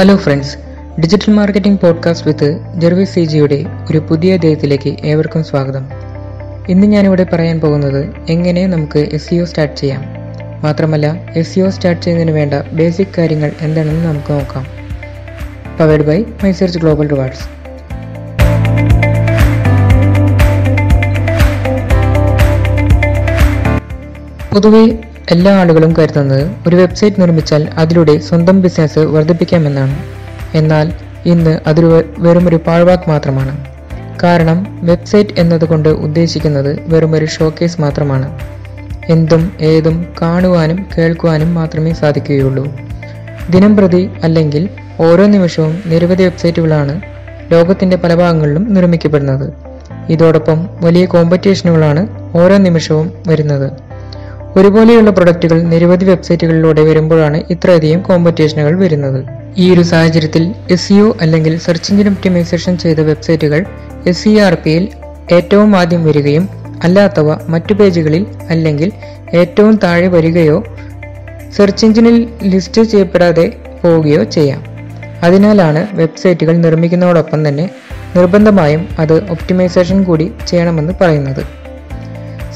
Hello friends digital marketing podcast with Jervis C ജിയുടെ ഒരു പുതിയ അധ്യായത്തിലേക്ക് ഏവർക്കും സ്വാഗതം. ഇന്ന് ഞാനിവിടെ പറയാൻ പോകുന്നത് എങ്ങനെ നമുക്ക് എസ് സിഒ സ്റ്റാർട്ട് ചെയ്യാം. മാത്രമല്ല എസ് സിഒ സ്റ്റാർട്ട് ചെയ്യുന്നതിന് വേണ്ട ബേസിക് കാര്യങ്ങൾ എന്താണെന്ന് നമുക്ക് നോക്കാം. Powered by my search global rewards പൊതുവെ എല്ലാ ആളുകളും കരുതുന്നത് ഒരു വെബ്സൈറ്റ് നിർമ്മിച്ചാൽ അതിലൂടെ സ്വന്തം ബിസിനസ് വർദ്ധിപ്പിക്കാമെന്നാണ്. എന്നാൽ ഇന്ന് അതൊരു വെറുമൊരു പാഴ്വാക്ക് മാത്രമാണ്. കാരണം വെബ്സൈറ്റ് എന്നതുകൊണ്ട് ഉദ്ദേശിക്കുന്നത് വെറുമൊരു ഷോക്കേസ് മാത്രമാണ്. എന്തും ഏതും കാണുവാനും കേൾക്കുവാനും മാത്രമേ സാധിക്കുകയുള്ളൂ. ദിനം പ്രതി അല്ലെങ്കിൽ ഓരോ നിമിഷവും നിരവധി വെബ്സൈറ്റുകളാണ് ലോകത്തിന്റെ പല ഭാഗങ്ങളിലും നിർമ്മിക്കപ്പെടുന്നത്. ഇതോടൊപ്പം വലിയ കോമ്പറ്റീഷനുകളാണ് ഓരോ നിമിഷവും വരുന്നത്. ഒരുപോലെയുള്ള പ്രൊഡക്റ്റുകൾ നിരവധി വെബ്സൈറ്റുകളിലൂടെ വരുമ്പോഴാണ് ഇത്രയധികം കോമ്പറ്റീഷനുകൾ വരുന്നത്. ഈ ഒരു സാഹചര്യത്തിൽ എസ് അല്ലെങ്കിൽ സെർച്ച് എഞ്ചിൻ ഒപ്റ്റിമൈസേഷൻ ചെയ്ത വെബ്സൈറ്റുകൾ എസ് സി ആർ പിയിൽ ഏറ്റവും ആദ്യം വരികയും അല്ലാത്തവ മറ്റു പേജുകളിൽ അല്ലെങ്കിൽ ഏറ്റവും താഴെ വരികയോ സെർച്ച് എഞ്ചിനിൽ ലിസ്റ്റ് ചെയ്യപ്പെടാതെ പോവുകയോ ചെയ്യാം. അതിനാലാണ് വെബ്സൈറ്റുകൾ നിർമ്മിക്കുന്നതോടൊപ്പം തന്നെ നിർബന്ധമായും അത് ഒപ്റ്റിമൈസേഷൻ കൂടി ചെയ്യണമെന്ന് പറയുന്നത്.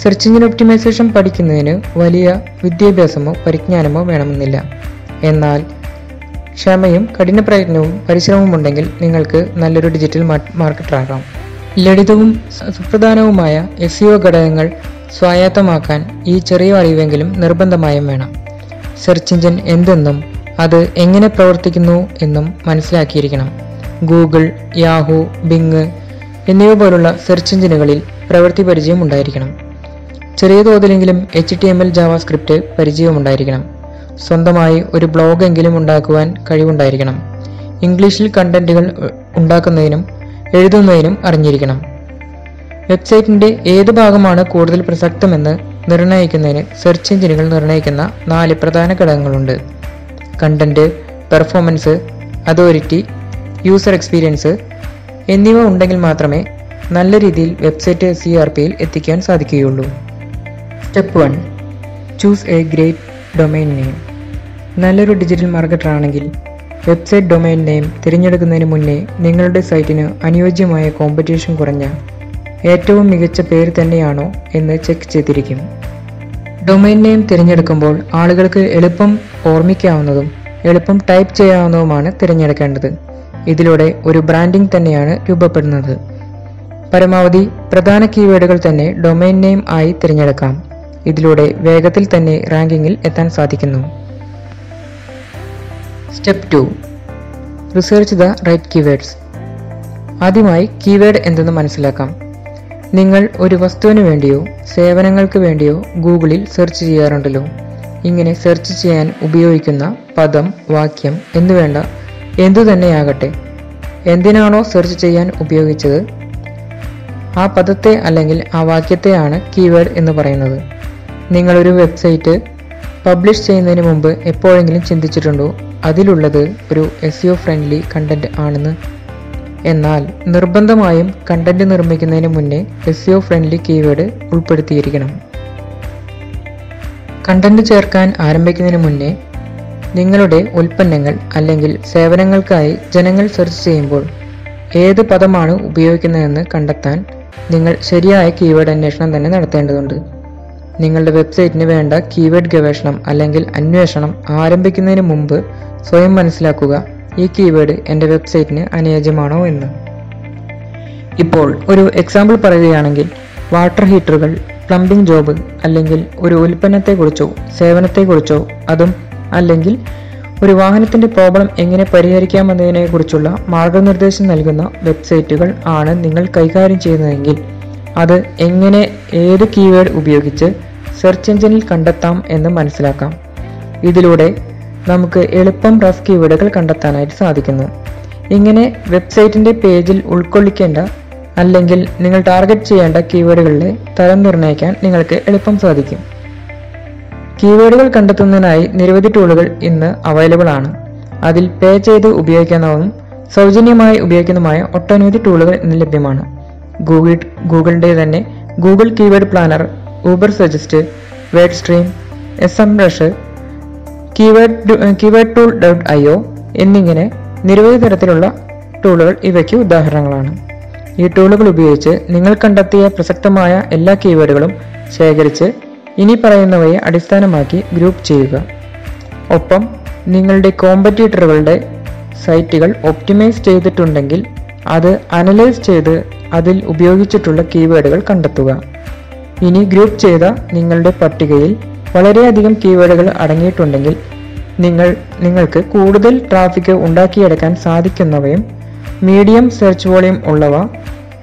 സെർച്ച് എഞ്ചിൻ ഒപ്റ്റിമൈസേഷൻ പഠിക്കുന്നതിന് വലിയ വിദ്യാഭ്യാസമോ പരിജ്ഞാനമോ വേണമെന്നില്ല. എന്നാൽ ക്ഷമയും കഠിന പ്രയത്നവും പരിശ്രമവും ഉണ്ടെങ്കിൽ നിങ്ങൾക്ക് നല്ലൊരു ഡിജിറ്റൽ മാർക്കറ്റർ ആകാം ലളിതവും സുപ്രധാനവുമായ എസ് സിഒ ഘടകങ്ങൾ സ്വായത്തമാക്കാൻ ഈ ചെറിയ അറിവെങ്കിലും നിർബന്ധമായും വേണം. സെർച്ച് എഞ്ചിൻ എന്തെന്നും അത് എങ്ങനെ പ്രവർത്തിക്കുന്നു എന്നും മനസ്സിലാക്കിയിരിക്കണം. ഗൂഗിൾ യാഹു ബിങ് എന്നിവ പോലുള്ള സെർച്ച് എഞ്ചിനുകളിൽ പ്രവൃത്തി പരിചയം ഉണ്ടായിരിക്കണം. ചെറിയ തോതിലെങ്കിലും H T M L JavaScript പരിചയമുണ്ടായിരിക്കണം. സ്വന്തമായി ഒരു ബ്ലോഗ് എങ്കിലും ഉണ്ടാക്കുവാൻ കഴിവുണ്ടായിരിക്കണം. ഇംഗ്ലീഷിൽ കണ്ടന്റുകൾ ഉണ്ടാക്കുന്നതിനും എഴുതുന്നതിനും അറിഞ്ഞിരിക്കണം. വെബ്സൈറ്റിന്റെ ഏത് ഭാഗമാണ് കൂടുതൽ പ്രസക്തമെന്ന് നിർണയിക്കുന്നതിന് സെർച്ച് എഞ്ചിനുകൾ നിർണയിക്കുന്ന നാല് പ്രധാന ഘടകങ്ങളുണ്ട്. Content performance authority user experience എന്നിവ ഉണ്ടെങ്കിൽ മാത്രമേ നല്ല രീതിയിൽ വെബ്സൈറ്റ് സി ആർ പിയിൽ എത്തിക്കാൻ സാധിക്കുകയുള്ളൂ. Step one choose a great domain name നല്ലൊരു ഡിജിറ്റൽ മാർക്കറ്റർ ആണെങ്കിൽ വെബ്സൈറ്റ് ഡൊമൈൻ നെയിം തിരഞ്ഞെടുക്കുന്നതിന് മുന്നേ നിങ്ങളുടെ സൈറ്റിന് അനുയോജ്യമായ കോമ്പറ്റീഷൻ കുറഞ്ഞ ഏറ്റവും മികച്ച പേര് തന്നെയാണോ എന്ന് ചെക്ക് ചെയ്തിരിക്കും. ഡൊമൈൻ നെയിം തിരഞ്ഞെടുക്കുമ്പോൾ ആളുകൾക്ക് എളുപ്പം ഓർമ്മിക്കാവുന്നതും എളുപ്പം ടൈപ്പ് ചെയ്യാവുന്നതുമാണ് തിരഞ്ഞെടുക്കേണ്ടത്. ഇതിലൂടെ ഒരു ബ്രാൻഡിംഗ് തന്നെയാണ് രൂപപ്പെടുന്നത്. പരമാവധി പ്രധാന കീവേഡുകൾ തന്നെ ഡൊമൈൻ നെയിം ആയി തിരഞ്ഞെടുക്കാം. ഇതിലൂടെ വേഗത്തിൽ തന്നെ റാങ്കിങ്ങിൽ എത്താൻ സാധിക്കുന്നു. Step two research the right keywords ആദ്യമായി കീവേഡ് എന്തെന്ന് മനസ്സിലാക്കാം. നിങ്ങൾ ഒരു വസ്തുവിന് വേണ്ടിയോ സേവനങ്ങൾക്ക് വേണ്ടിയോ ഗൂഗിളിൽ സെർച്ച് ചെയ്യാറുണ്ടല്ലോ. ഇങ്ങനെ സെർച്ച് ചെയ്യാൻ ഉപയോഗിക്കുന്ന പദം വാക്യം എന്നുവേണ്ട എന്തുതന്നെയാകട്ടെ എന്തിനാണോ സെർച്ച് ചെയ്യാൻ ഉപയോഗിച്ചത്? ആ പദത്തെ അല്ലെങ്കിൽ ആ വാക്യത്തെയാണ് കീവേഡ് എന്ന് പറയുന്നത്. നിങ്ങളൊരു വെബ്സൈറ്റ് പബ്ലിഷ് ചെയ്യുന്നതിന് മുമ്പ് എപ്പോഴെങ്കിലും ചിന്തിച്ചിട്ടുണ്ടോ? അതിലുള്ളത് ഒരു എസ് യു ഫ്രണ്ട്ലി കണ്ടന്റ് ആണെന്ന്. എന്നാൽ നിർബന്ധമായും കണ്ടന്റ് നിർമ്മിക്കുന്നതിന് മുന്നേ എസ് യു ഫ്രണ്ട്ലി കീവേഡ് ഉൾപ്പെടുത്തിയിരിക്കണം. കണ്ടന്റ് ചേർക്കാൻ ആരംഭിക്കുന്നതിന് മുന്നേ നിങ്ങളുടെ ഉൽപ്പന്നങ്ങൾ അല്ലെങ്കിൽ സേവനങ്ങൾക്കായി ജനങ്ങൾ സെർച്ച് ചെയ്യുമ്പോൾ ഏത് പദമാണ് ഉപയോഗിക്കുന്നതെന്ന് കണ്ടെത്താൻ നിങ്ങൾ ശരിയായ കീവേഡ് അന്വേഷണം തന്നെ നടത്തേണ്ടതുണ്ട്. നിങ്ങളുടെ വെബ്സൈറ്റിന് വേണ്ട കീവേഡ് ഗവേഷണം അല്ലെങ്കിൽ അന്വേഷണം ആരംഭിക്കുന്നതിന് മുമ്പ് സ്വയം മനസ്സിലാക്കുക ഈ കീവേഡ് എന്റെ വെബ്സൈറ്റിന് അനുയോജ്യമാണോ എന്ന്. ഇപ്പോൾ ഒരു എക്സാമ്പിൾ പറയുകയാണെങ്കിൽ വാട്ടർ ഹീറ്ററുകൾ പ്ലംബിംഗ് ജോബ് അല്ലെങ്കിൽ ഒരു ഉൽപ്പന്നത്തെക്കുറിച്ചോ സേവനത്തെക്കുറിച്ചോ അതും അല്ലെങ്കിൽ ഒരു വാഹനത്തിന്റെ പ്രോബ്ലം എങ്ങനെ പരിഹരിക്കാമെന്നതിനെക്കുറിച്ചുള്ള മാർഗനിർദ്ദേശം നൽകുന്ന വെബ്സൈറ്റുകൾ ആണ് നിങ്ങൾ കൈകാര്യം ചെയ്യുന്നതെങ്കിൽ അത് എങ്ങനെ ഏത് കീവേഡ് ഉപയോഗിച്ച് സെർച്ച് എഞ്ചിനിൽ കണ്ടെത്താം എന്ന് മനസ്സിലാക്കാം. ഇതിലൂടെ നമുക്ക് എളുപ്പം റഫ് കീവേഡുകൾ കണ്ടെത്താനായിട്ട് സാധിക്കുന്നു. ഇങ്ങനെ വെബ്സൈറ്റിന്റെ പേജിൽ ഉൾക്കൊള്ളിക്കേണ്ട അല്ലെങ്കിൽ നിങ്ങൾ ടാർഗറ്റ് ചെയ്യേണ്ട കീവേഡുകളുടെ തരം നിർണയിക്കാൻ നിങ്ങൾക്ക് എളുപ്പം സാധിക്കും. കീവേഡുകൾ കണ്ടെത്തുന്നതിനായി നിരവധി ടൂളുകൾ ഇന്ന് അവൈലബിൾ ആണ്. അതിൽ പേ ചെയ്ത് ഉപയോഗിക്കാവുന്നതും സൗജന്യമായി ഉപയോഗിക്കുന്നതുമായ ഒട്ടനവധി ടൂളുകൾ ഇന്ന് ലഭ്യമാണ്. ഗൂഗിൾ ഗൂഗിളിന്റെ തന്നെ Google keyword planner Ubersuggest WordStream S M rush keyword keyword tool dot I O എന്നിങ്ങനെ നിരവധി തരത്തിലുള്ള ടൂളുകൾ ഇവയ്ക്ക് ഉദാഹരണങ്ങളാണ്. ഈ ടൂളുകൾ ഉപയോഗിച്ച് നിങ്ങൾ കണ്ടെത്തിയ പ്രസക്തമായ എല്ലാ കീവേഡുകളും ശേഖരിച്ച് ഇനി പറയുന്നവയെ അടിസ്ഥാനമാക്കി ഗ്രൂപ്പ് ചെയ്യുക. ഒപ്പം നിങ്ങളുടെ കോമ്പറ്റീറ്ററുകളുടെ സൈറ്റുകൾ ഒപ്റ്റിമൈസ് ചെയ്തിട്ടുണ്ടെങ്കിൽ അത് അനലൈസ് ചെയ്ത് അതിൽ ഉപയോഗിച്ചിട്ടുള്ള കീവേഡുകൾ കണ്ടെത്തുക. ഇനി ഗ്രൂപ്പ് ചെയ്ത നിങ്ങളുടെ പട്ടികയിൽ വളരെയധികം കീവേഡുകൾ അടങ്ങിയിട്ടുണ്ടെങ്കിൽ നിങ്ങൾ നിങ്ങൾക്ക് കൂടുതൽ ട്രാഫിക് ഉണ്ടാക്കിയെടുക്കാൻ സാധിക്കുന്നവയും മീഡിയം സെർച്ച് വോളിയം ഉള്ളവ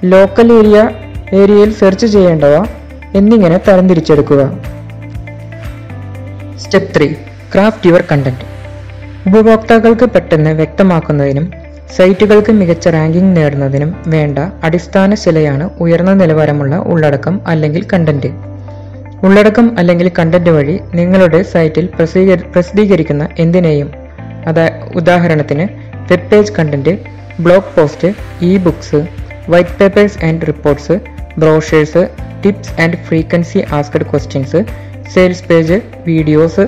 ലോക്കൽ ഏരിയ ഏരിയയിൽ സെർച്ച് ചെയ്യേണ്ടവ എന്നിങ്ങനെ തരംതിരിച്ചെടുക്കുക. Step three craft your content ഉപഭോക്താക്കൾക്ക് പെട്ടെന്ന് വ്യക്തമാക്കുന്നതിനും സൈറ്റുകൾക്ക് മികച്ച റാങ്കിംഗ് നേടുന്നതിനും വേണ്ട അടിസ്ഥാന ശിലയാണ് ഉയർന്ന നിലവാരമുള്ള ഉള്ളടക്കം അല്ലെങ്കിൽ കണ്ടന്റ് ഉള്ളടക്കം അല്ലെങ്കിൽ കണ്ടന്റ് വഴി നിങ്ങളുടെ സൈറ്റിൽ പ്രസിദ്ധീകരിക്കുന്ന എന്തിനേയും അതാ ഉദാഹരണത്തിന് web page content blog post e books white papers and reports brochures tips and frequency asked questions sales page videos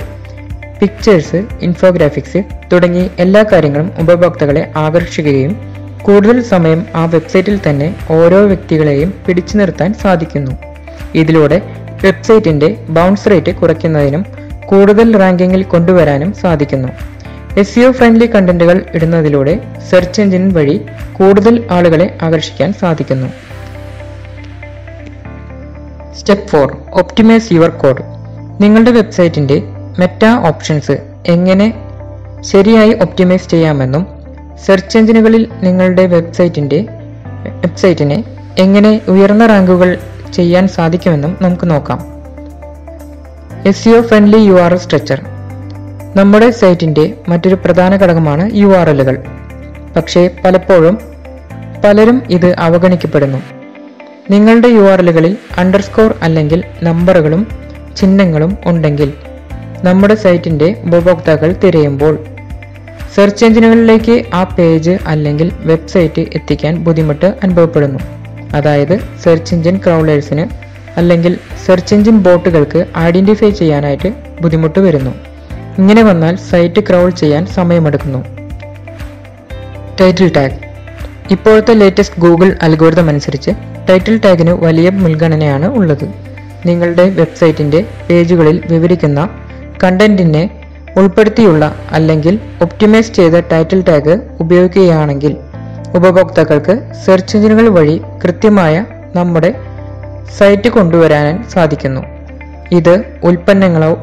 pictures infographics തുടങ്ങി എല്ലാ കാര്യങ്ങളും ഉപഭോക്താക്കളെ ആകർഷിക്കുകയും കൂടുതൽ സമയം ആ വെബ്സൈറ്റിൽ തന്നെ ഓരോ വ്യക്തികളെയും പിടിച്ചു നിർത്താൻ സാധിക്കുന്നു. ഇതിലൂടെ വെബ്സൈറ്റിന്റെ ബൗൺസ് റേറ്റ് കുറയ്ക്കുന്നതിനും കൂടുതൽ റാങ്കിങ്ങിൽ കൊണ്ടുവരാനും സാധിക്കുന്നു. എസ് സിഒ ഫ്രണ്ട്ലി കണ്ടന്റുകൾ ഇടുന്നതിലൂടെ സെർച്ച് എഞ്ചിൻ വഴി കൂടുതൽ ആളുകളെ ആകർഷിക്കാൻ സാധിക്കുന്നു. Step four optimise your code നിങ്ങളുടെ വെബ്സൈറ്റിന്റെ മെറ്റ ഓപ്ഷൻസ് എങ്ങനെ ശരിയായി ഒപ്റ്റിമൈസ് ചെയ്യാമെന്നും സെർച്ച് എഞ്ചിനുകളിൽ നിങ്ങളുടെ വെബ്സൈറ്റിന്റെ വെബ്സൈറ്റിനെ എങ്ങനെ ഉയർന്ന റാങ്കുകൾ ചെയ്യാൻ സാധിക്കുമെന്നും നമുക്ക് നോക്കാം. S E O friendly U R structure. നമ്മുടെ സൈറ്റിന്റെ മറ്റൊരു പ്രധാന ഘടകമാണ് യു ആർ എല്ലുകൾ. പക്ഷേ പലപ്പോഴും പലരും ഇത് അവഗണിക്കപ്പെടുന്നു. നിങ്ങളുടെ യു ആർ എല്ലുകളിൽ അണ്ടർസ്കോർ അല്ലെങ്കിൽ നമ്പറുകളും ചിഹ്നങ്ങളും ഉണ്ടെങ്കിൽ നമ്മുടെ സൈറ്റിന്റെ ഉപഭോക്താക്കൾ തിരയുമ്പോൾ സെർച്ച് എഞ്ചിനുകളിലേക്ക് ആ പേജ് അല്ലെങ്കിൽ വെബ്സൈറ്റ് എത്തിക്കാൻ ബുദ്ധിമുട്ട് അനുഭവപ്പെടുന്നു. അതായത് സെർച്ച് എഞ്ചിൻ ക്രൗളേഴ്സിന് അല്ലെങ്കിൽ സെർച്ച് എഞ്ചിൻ ബോട്ടുകൾക്ക് ഐഡന്റിഫൈ ചെയ്യാനായിട്ട് ബുദ്ധിമുട്ട് വരുന്നു. ഇങ്ങനെ വന്നാൽ സൈറ്റ് ക്രൗൾ ചെയ്യാൻ സമയമെടുക്കുന്നു. ടൈറ്റിൽ ടാഗ് ഇപ്പോഴത്തെ ലേറ്റസ്റ്റ് ഗൂഗിൾ അൽഗോരിതം അനുസരിച്ച് ടൈറ്റിൽ ടാഗിന് വലിയ മുൻഗണനയാണ് ഉള്ളത്. നിങ്ങളുടെ വെബ്സൈറ്റിന്റെ പേജുകളിൽ വിവരിക്കുന്ന കണ്ടന്റിനെ ഉൾപ്പെടുത്തിയുള്ള അല്ലെങ്കിൽ ഒപ്റ്റിമൈസ് ചെയ്ത ടൈറ്റിൽ ടാഗ് ഉപയോഗിക്കുകയാണെങ്കിൽ ഉപഭോക്താക്കൾക്ക് സെർച്ച് എഞ്ചിനുകൾ വഴി കൃത്യമായ നമ്മുടെ സൈറ്റ് കൊണ്ടുവരാൻ സാധിക്കുന്നു. ഇത് ഉൽപ്പന്നങ്ങളോ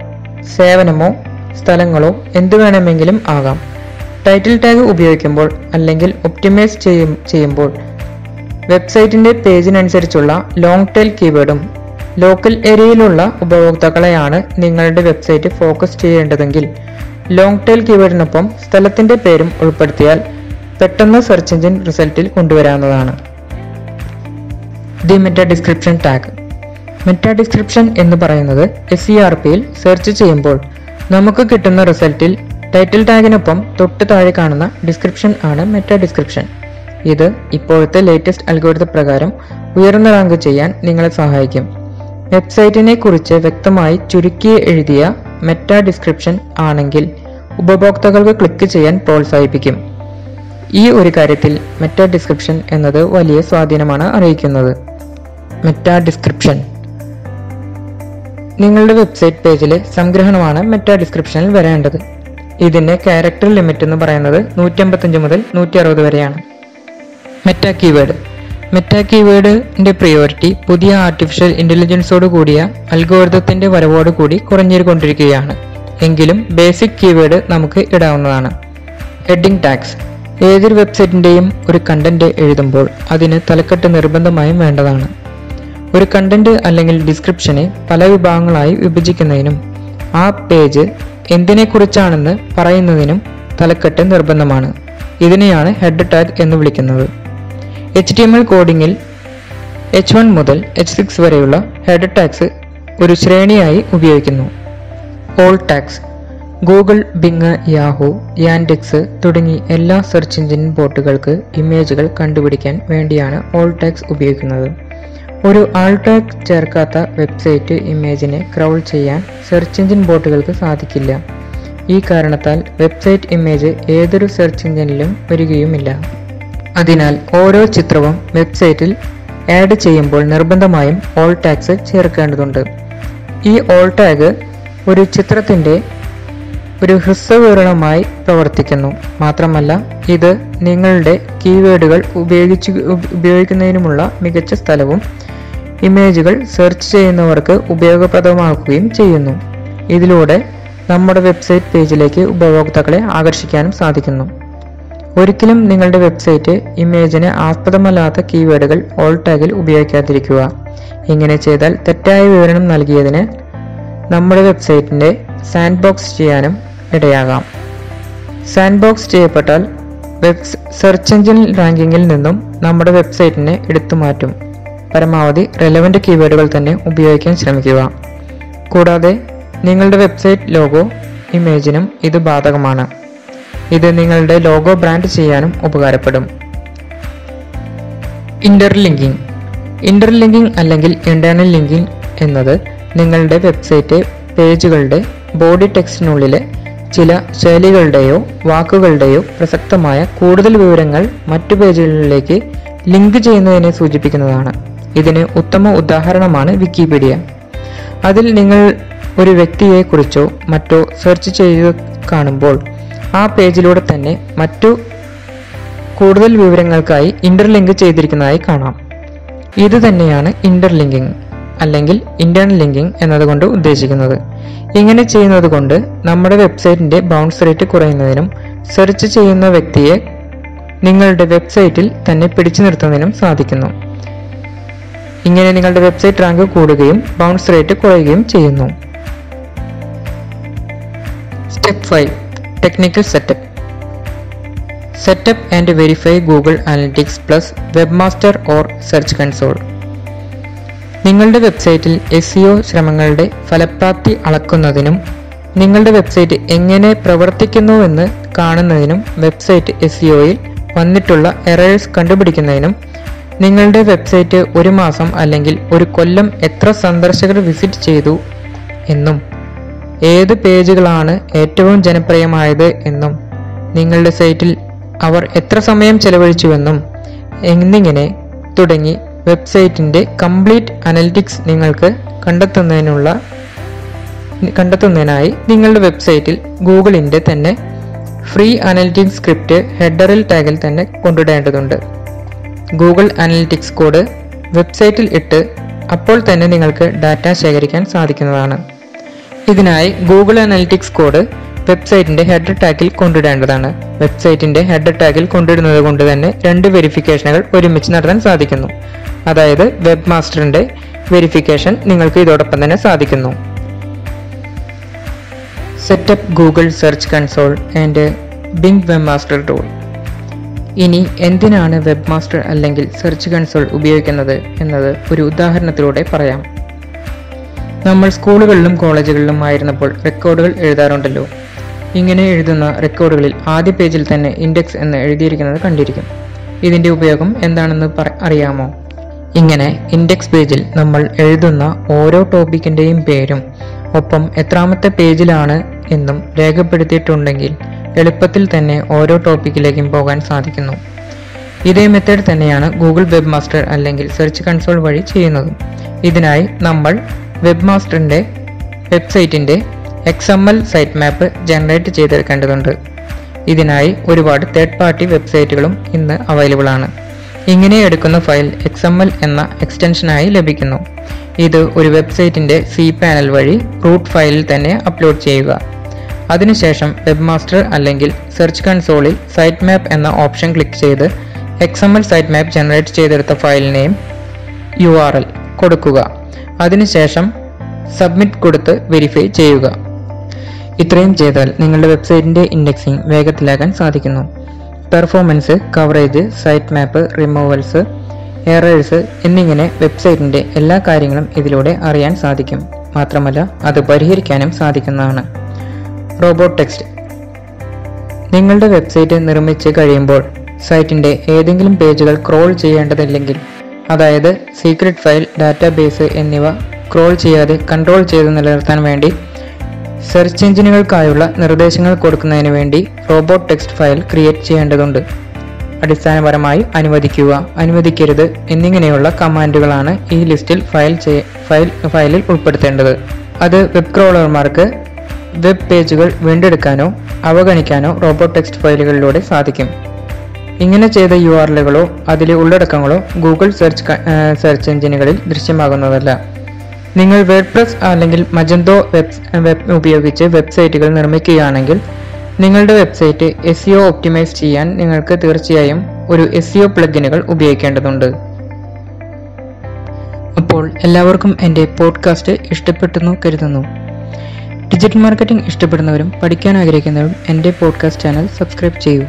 സേവനമോ സ്ഥലങ്ങളോ എന്തു വേണമെങ്കിലും ആകാം. ടൈറ്റിൽ ടാഗ് ഉപയോഗിക്കുമ്പോൾ അല്ലെങ്കിൽ ഒപ്റ്റിമൈസ് ചെയ്യും ചെയ്യുമ്പോൾ വെബ്സൈറ്റിന്റെ പേജിനനുസരിച്ചുള്ള ലോങ് ടെയിൽ കീവേഡും ലോക്കൽ ഏരിയയിലുള്ള ഉപഭോക്താക്കളെയാണ് നിങ്ങളുടെ വെബ്സൈറ്റ് ഫോക്കസ് ചെയ്യേണ്ടതെങ്കിൽ ലോങ് ടെയിൽ കീവേഡിനൊപ്പം സ്ഥലത്തിന്റെ പേരും ഉൾപ്പെടുത്തിയാൽ പെട്ടെന്ന് സെർച്ച് എഞ്ചിൻ റിസൾട്ടിൽ കൊണ്ടുവരാവുന്നതാണ്. The meta description tag. Meta description എന്ന് പറയുന്നത് എസ് സി ആർ പിയിൽ സെർച്ച് ചെയ്യുമ്പോൾ നമുക്ക് കിട്ടുന്ന റിസൾട്ടിൽ ടൈറ്റിൽ ടാഗിനൊപ്പം തൊട്ട് താഴെ കാണുന്ന ഡിസ്ക്രിപ്ഷൻ ആണ് മെറ്റ ഡിസ്ക്രിപ്ഷൻ. ഇത് ഇപ്പോഴത്തെ ലേറ്റസ്റ്റ് അൽഗോരിത പ്രകാരം ഉയർന്ന റാങ്ക് ചെയ്യാൻ നിങ്ങളെ സഹായിക്കും. വെബ്സൈറ്റിനെ കുറിച്ച് വ്യക്തമായി ചുരുക്കി എഴുതിയ മെറ്റ ഡിസ്ക്രിപ്ഷൻ ആണെങ്കിൽ ഉപഭോക്താക്കൾക്ക് ക്ലിക്ക് ചെയ്യാൻ പ്രോത്സാഹിപ്പിക്കും. ഈ ഒരു കാര്യത്തിൽ മെറ്റ ഡിസ്ക്രിപ്ഷൻ എന്നത് വലിയ സ്വാധീനമാണ് അറിയിക്കുന്നത്. Meta description. നിങ്ങളുടെ വെബ്സൈറ്റ് പേജിലെ സംഗ്രഹണമാണ് മെറ്റ ഡിസ്ക്രിപ്ഷനിൽ വരേണ്ടത്. ഇതിന്റെ ക്യാരക്ടർ ലിമിറ്റ് എന്ന് പറയുന്നത് നൂറ്റമ്പത്തഞ്ച് മുതൽ നൂറ്റി അറുപത് വരെയാണ്. Meta keyword. മെറ്റ കീവേഡിന്റെ പ്രയോറിറ്റി പുതിയ ആർട്ടിഫിഷ്യൽ ഇന്റലിജൻസോട് കൂടിയ അൽഗോരിതത്തിന്റെ വരവോട് കൂടി കുറഞ്ഞുകൊണ്ടിരിക്കുകയാണ് എങ്കിലും ബേസിക് കീവേഡ് നമുക്ക് ഇടാവുന്നതാണ്. ഹെഡിംഗ് ടാക്സ് ഏതൊരു വെബ്സൈറ്റിന്റെയും ഒരു കണ്ടന്റ് എഴുതുമ്പോൾ അതിന് തലക്കെട്ട് നിർബന്ധമായും വേണ്ടതാണ്. ഒരു കണ്ടന്റ് അല്ലെങ്കിൽ ഡിസ്ക്രിപ്ഷനെ പല വിഭാഗങ്ങളായി വിഭജിക്കുന്നതിനും ആ പേജ് എന്തിനെക്കുറിച്ചാണെന്ന് പറയുന്നതിനും തലക്കെട്ട് നിർബന്ധമാണ്. ഇതിനെയാണ് ഹെഡ് ടാഗ് എന്ന് വിളിക്കുന്നത്. എച്ച് ടി എം എൽ കോഡിങ്ങിൽ എച്ച് വൺ മുതൽ എച്ച് സിക്സ് വരെയുള്ള ഹെഡ് ടാഗ്സ് ഒരു ശ്രേണിയായി ഉപയോഗിക്കുന്നു. All tags Google Bing Yahoo Yandex തുടങ്ങി എല്ലാ സെർച്ച് എഞ്ചിൻ ബോട്ടുകൾക്ക് ഇമേജുകൾ കണ്ടുപിടിക്കാൻ വേണ്ടിയാണ് ഓൾ ടാഗ്സ് ഉപയോഗിക്കുന്നത്. ഒരു ആൾ ടാഗ് ചേർക്കാത്ത വെബ്സൈറ്റ് ഇമേജിനെ ക്രൗൾ ചെയ്യാൻ സെർച്ച് എഞ്ചിൻ ബോട്ടുകൾക്ക് സാധിക്കില്ല. ഈ കാരണത്താൽ വെബ്സൈറ്റ് ഇമേജ് ഏതൊരു സെർച്ച് എഞ്ചിനിലും വരികയുമില്ല. അതിനാൽ ഓരോ ചിത്രവും വെബ്സൈറ്റിൽ ആഡ് ചെയ്യുമ്പോൾ നിർബന്ധമായും ഓൾ ടാഗ്സ് ചേർക്കേണ്ടതുണ്ട്. ഈ ഓൾ ടാഗ് ഒരു ചിത്രത്തിന്റെ ഒരു ഹ്രസ്വവിവരണമായി പ്രവർത്തിക്കുന്നു. മാത്രമല്ല ഇത് നിങ്ങളുടെ കീവേഡുകൾ ഉപയോഗിച്ച് ഉപയോഗിക്കുന്നതിനുമുള്ള മികച്ച സ്ഥലവും ഇമേജുകൾ സെർച്ച് ചെയ്യുന്നവർക്ക് ഉപയോഗപ്രദമാക്കുകയും ചെയ്യുന്നു. ഇതിലൂടെ നമ്മുടെ വെബ്സൈറ്റ് പേജിലേക്ക് ഉപഭോക്താക്കളെ ആകർഷിക്കാനും സാധിക്കുന്നു. ഒരിക്കലും നിങ്ങളുടെ വെബ്സൈറ്റ് ഇമേജിന് ആസ്പദമല്ലാത്ത കീവേഡുകൾ ഓൾ ടാഗിൽ ഉപയോഗിക്കാതിരിക്കുക. ഇങ്ങനെ ചെയ്താൽ തെറ്റായ വിവരണം നൽകിയതിന് നമ്മുടെ വെബ്സൈറ്റിന്റെ സാൻഡ് ബോക്സ് ചെയ്യാനും ഇടയാകാം. സാൻഡ് ബോക്സ് ചെയ്യപ്പെട്ടാൽ വെബ് സെർച്ച് എഞ്ചിൻ റാങ്കിങ്ങിൽ നിന്നും നമ്മുടെ വെബ്സൈറ്റിനെ എടുത്തു മാറ്റും. പരമാവധി റെലവന്റ് കീവേഡുകൾ തന്നെ ഉപയോഗിക്കാൻ ശ്രമിക്കുക. കൂടാതെ നിങ്ങളുടെ വെബ്സൈറ്റ് ലോഗോ ഇമേജിനും ഇത് ബാധകമാണ്. ഇത് നിങ്ങളുടെ ലോഗോ ബ്രാൻഡ് ചെയ്യാനും ഉപകാരപ്പെടും. ഇന്റർലിങ്കിങ് ഇന്റർലിങ്കിങ് അല്ലെങ്കിൽ ഇന്റേണൽ ലിങ്കിങ് എന്നത് നിങ്ങളുടെ വെബ്സൈറ്റ് പേജുകളുടെ ബോഡി ടെക്സ്റ്റിനുള്ളിലെ ചില ശൈലികളുടെയോ വാക്കുകളുടെയോ പ്രസക്തമായ കൂടുതൽ വിവരങ്ങൾ മറ്റു പേജുകളിലേക്ക് ലിങ്ക് ചെയ്യുന്നതിനെ സൂചിപ്പിക്കുന്നതാണ്. ഇതിന് ഉത്തമ ഉദാഹരണമാണ് വിക്കിപീഡിയ അതിൽ നിങ്ങൾ ഒരു വ്യക്തിയെക്കുറിച്ചോ മറ്റോ സെർച്ച് ചെയ്ത് കാണുമ്പോൾ ആ പേജിലൂടെ തന്നെ മറ്റു കൂടുതൽ വിവരങ്ങൾക്കായി ഇന്റർലിങ്ക് ചെയ്തിരിക്കുന്നതായി കാണാം. ഇത് തന്നെയാണ് ഇന്റർലിങ്കിങ് അല്ലെങ്കിൽ ഇന്റേണൽ ലിങ്കിങ് എന്നതുകൊണ്ട് ഉദ്ദേശിക്കുന്നത്. ഇങ്ങനെ ചെയ്യുന്നത് കൊണ്ട് നമ്മുടെ വെബ്സൈറ്റിന്റെ ബൗൺസ് റേറ്റ് കുറയുന്നതിനും സെർച്ച് ചെയ്യുന്ന വ്യക്തിയെ നിങ്ങളുടെ വെബ്സൈറ്റിൽ തന്നെ പിടിച്ചു നിർത്തുന്നതിനും സാധിക്കുന്നു. ഇങ്ങനെ നിങ്ങളുടെ വെബ്സൈറ്റ് റാങ്ക് കൂടുകയും ബൗൺസ് റേറ്റ് കുറയുകയും ചെയ്യുന്നു. Step five technical setup setup and verify Google Analytics plus webmaster or search console നിങ്ങളുടെ വെബ്സൈറ്റിൽ എസ് ശ്രമങ്ങളുടെ ഫലപ്രാപ്തി അളക്കുന്നതിനും നിങ്ങളുടെ വെബ്സൈറ്റ് എങ്ങനെ പ്രവർത്തിക്കുന്നുവെന്ന് കാണുന്നതിനും വെബ്സൈറ്റ് എസ് സിഒയിൽ വന്നിട്ടുള്ള എറേഴ്സ് കണ്ടുപിടിക്കുന്നതിനും നിങ്ങളുടെ വെബ്സൈറ്റ് ഒരു മാസം അല്ലെങ്കിൽ ഒരു കൊല്ലം എത്ര സന്ദർശകർ വിസിറ്റ് ചെയ്തു എന്നും ഏത് പേജുകളാണ് ഏറ്റവും ജനപ്രിയമായത് എന്നും നിങ്ങളുടെ സൈറ്റിൽ അവർ എത്ര സമയം ചെലവഴിച്ചുവെന്നും എന്നിങ്ങനെ തുടങ്ങി വെബ്സൈറ്റിന്റെ കംപ്ലീറ്റ് അനലിറ്റിക്സ് നിങ്ങൾക്ക് കണ്ടെത്തുന്നതിനുള്ള കണ്ടെത്തുന്നതിനായി നിങ്ങളുടെ വെബ്സൈറ്റിൽ ഗൂഗിളിന്റെ തന്നെ ഫ്രീ അനലിറ്റിക്സ് സ്ക്രിപ്റ്റ് ഹെഡറിൽ ടാഗിൽ തന്നെ കൊണ്ടിടേണ്ടതുണ്ട് ഗൂഗിൾ അനലിറ്റിക്സ് കോഡ് വെബ്സൈറ്റിൽ ഇട്ട് അപ്പോൾ തന്നെ നിങ്ങൾക്ക് ഡാറ്റ ശേഖരിക്കാൻ സാധിക്കുന്നതാണ്. ഇതിനായി ഗൂഗിൾ അനലിറ്റിക്സ് കോഡ് വെബ്സൈറ്റിന്റെ ഹെഡ് ടാഗിൽ കൊണ്ടിടേണ്ടതാണ്. വെബ്സൈറ്റിന്റെ ഹെഡ് ടാഗിൽ കൊണ്ടിടുന്നത് കൊണ്ട് തന്നെ രണ്ട് വെരിഫിക്കേഷനുകൾ ഒരുമിച്ച് നടത്താൻ സാധിക്കുന്നു. അതായത് വെബ് മാസ്റ്ററിന്റെ വെരിഫിക്കേഷൻ നിങ്ങൾക്ക് ഇതോടൊപ്പം തന്നെ സാധിക്കുന്നു. Setup Google search console and Bing webmaster tool ഇനി എന്തിനാണ് വെബ് മാസ്റ്റർ അല്ലെങ്കിൽ സെർച്ച് കൺസോൾ ഉപയോഗിക്കുന്നത് എന്നത് ഒരു ഉദാഹരണത്തിലൂടെ പറയാം. നമ്മൾ സ്കൂളുകളിലും കോളേജുകളിലും ആയിരുന്നപ്പോൾ റെക്കോർഡുകൾ എഴുതാറുണ്ടല്ലോ. ഇങ്ങനെ എഴുതുന്ന റെക്കോർഡുകളിൽ ആദ്യ പേജിൽ തന്നെ ഇൻഡെക്സ് എന്ന് എഴുതിയിരിക്കുന്നത് കണ്ടിരിക്കും. ഇതിന്റെ ഉപയോഗം എന്താണെന്ന് അറിയാമോ? ഇങ്ങനെ ഇൻഡെക്സ് പേജിൽ നമ്മൾ എഴുതുന്ന ഓരോ ടോപ്പിക്കിന്റെയും പേരും ഒപ്പം എത്രാമത്തെ പേജിലാണ് എന്നും രേഖപ്പെടുത്തിയിട്ടുണ്ടെങ്കിൽ എളുപ്പത്തിൽ തന്നെ ഓരോ ടോപ്പിക്കിലേക്കും പോകാൻ സാധിക്കുന്നു. ഇതേ മെത്തേഡ് തന്നെയാണ് ഗൂഗിൾ വെബ് മാസ്റ്റർ അല്ലെങ്കിൽ സെർച്ച് കൺസോൾ വഴി ചെയ്യുന്നതും. ഇതിനായി നമ്മൾ വെബ് മാസ്റ്ററിന്റെ വെബ്സൈറ്റിന്റെ X M L sitemap generate ചെയ്തെടുക്കേണ്ടതുണ്ട്. ഇതിനായി ഒരുപാട് തേർഡ് പാർട്ടി വെബ്സൈറ്റുകളും ഇന്ന് അവൈലബിൾ ആണ്. ഇങ്ങനെ എടുക്കുന്ന ഫയൽ എക്സ് എം എൽ എന്ന എക്സ്റ്റൻഷനായി ലഭിക്കുന്നു. ഇത് ഒരു വെബ്സൈറ്റിന്റെ സി പാനൽ വഴി റൂട്ട് ഫയലിൽ തന്നെ അപ്ലോഡ് ചെയ്യുക. അതിനുശേഷം വെബ് മാസ്റ്റർ അല്ലെങ്കിൽ സെർച്ച് കൺസോളിൽ സൈറ്റ് മാപ്പ് എന്ന ഓപ്ഷൻ ക്ലിക്ക് ചെയ്ത് X M L sitemap generate ചെയ്തെടുത്ത file name U R L കൊടുക്കുക. അതിനുശേഷം സബ്മിറ്റ് കൊടുത്ത് വെരിഫൈ ചെയ്യുക. ഇത്രയും ചെയ്താൽ നിങ്ങളുടെ വെബ്സൈറ്റിന്റെ ഇൻഡെക്സിംഗ് വേഗത്തിലാക്കാൻ സാധിക്കുന്നു. Performance coverage sitemap removals errors എന്നിങ്ങനെ വെബ്സൈറ്റിന്റെ എല്ലാ കാര്യങ്ങളും ഇതിലൂടെ അറിയാൻ സാധിക്കും. മാത്രമല്ല അത് പരിഹരിക്കാനും സാധിക്കുന്നതാണ്. റോബോട്ട് ടെക്സ്റ്റ് നിങ്ങളുടെ വെബ്സൈറ്റ് നിർമ്മിച്ച് കഴിയുമ്പോൾ സൈറ്റിന്റെ ഏതെങ്കിലും പേജുകൾ ക്രോൾ ചെയ്യേണ്ടതില്ലെങ്കിൽ അതായത് സീക്രട്ട് ഫയൽ ഡാറ്റാബേസ് എന്നിവ ക്രോൾ ചെയ്യാതെ കൺട്രോൾ ചെയ്ത് നിലനിർത്താൻ വേണ്ടി സെർച്ച് എഞ്ചിനുകൾക്കായുള്ള നിർദ്ദേശങ്ങൾ കൊടുക്കുന്നതിന് വേണ്ടി റോബോട്ട് ടെക്സ്റ്റ് ഫയൽ ക്രിയേറ്റ് ചെയ്യേണ്ടതുണ്ട്. അടിസ്ഥാനപരമായി അനുവദിക്കുക. അനുവദിക്കരുത് എന്നിങ്ങനെയുള്ള കമാൻഡുകളാണ് ഈ ലിസ്റ്റിൽ ഫയൽ ഫയൽ ഫയലിൽ ഉൾപ്പെടുത്തേണ്ടത്. അത് വെബ് ക്രോളർമാർക്ക് വെബ് പേജുകൾ വീണ്ടെടുക്കാനോ അവഗണിക്കാനോ റോബോട്ട് ടെക്സ്റ്റ് ഫയലുകളിലൂടെ സാധിക്കും. ഇങ്ങനെ ചെയ്ത യു ആർ എല്ലുകളോ അതിലെ ഉള്ളടക്കങ്ങളോ ഗൂഗിൾ സെർച്ച് സെർച്ച് എഞ്ചിനുകളിൽ ദൃശ്യമാകുന്നതല്ല. നിങ്ങൾ വേഡ് പ്രസ് അല്ലെങ്കിൽ മജന്തോ വെബ് വെബ് ഉപയോഗിച്ച് വെബ്സൈറ്റുകൾ നിർമ്മിക്കുകയാണെങ്കിൽ നിങ്ങളുടെ വെബ്സൈറ്റ് എസ് സിഒ ഒപ്റ്റിമൈസ് ചെയ്യാൻ നിങ്ങൾക്ക് തീർച്ചയായും ഒരു എസ് സിഒ പ്ലഗിനുകൾ ഉപയോഗിക്കേണ്ടതുണ്ട്. അപ്പോൾ എല്ലാവർക്കും എന്റെ പോഡ്കാസ്റ്റ് ഇഷ്ടപ്പെട്ടെന്നു കരുതുന്നു. ഡിജിറ്റൽ മാർക്കറ്റിംഗ് ഇഷ്ടപ്പെടുന്നവരും പഠിക്കാൻ ആഗ്രഹിക്കുന്നവരും എന്റെ പോഡ്കാസ്റ്റ് ചാനൽ സബ്സ്ക്രൈബ് ചെയ്യൂ.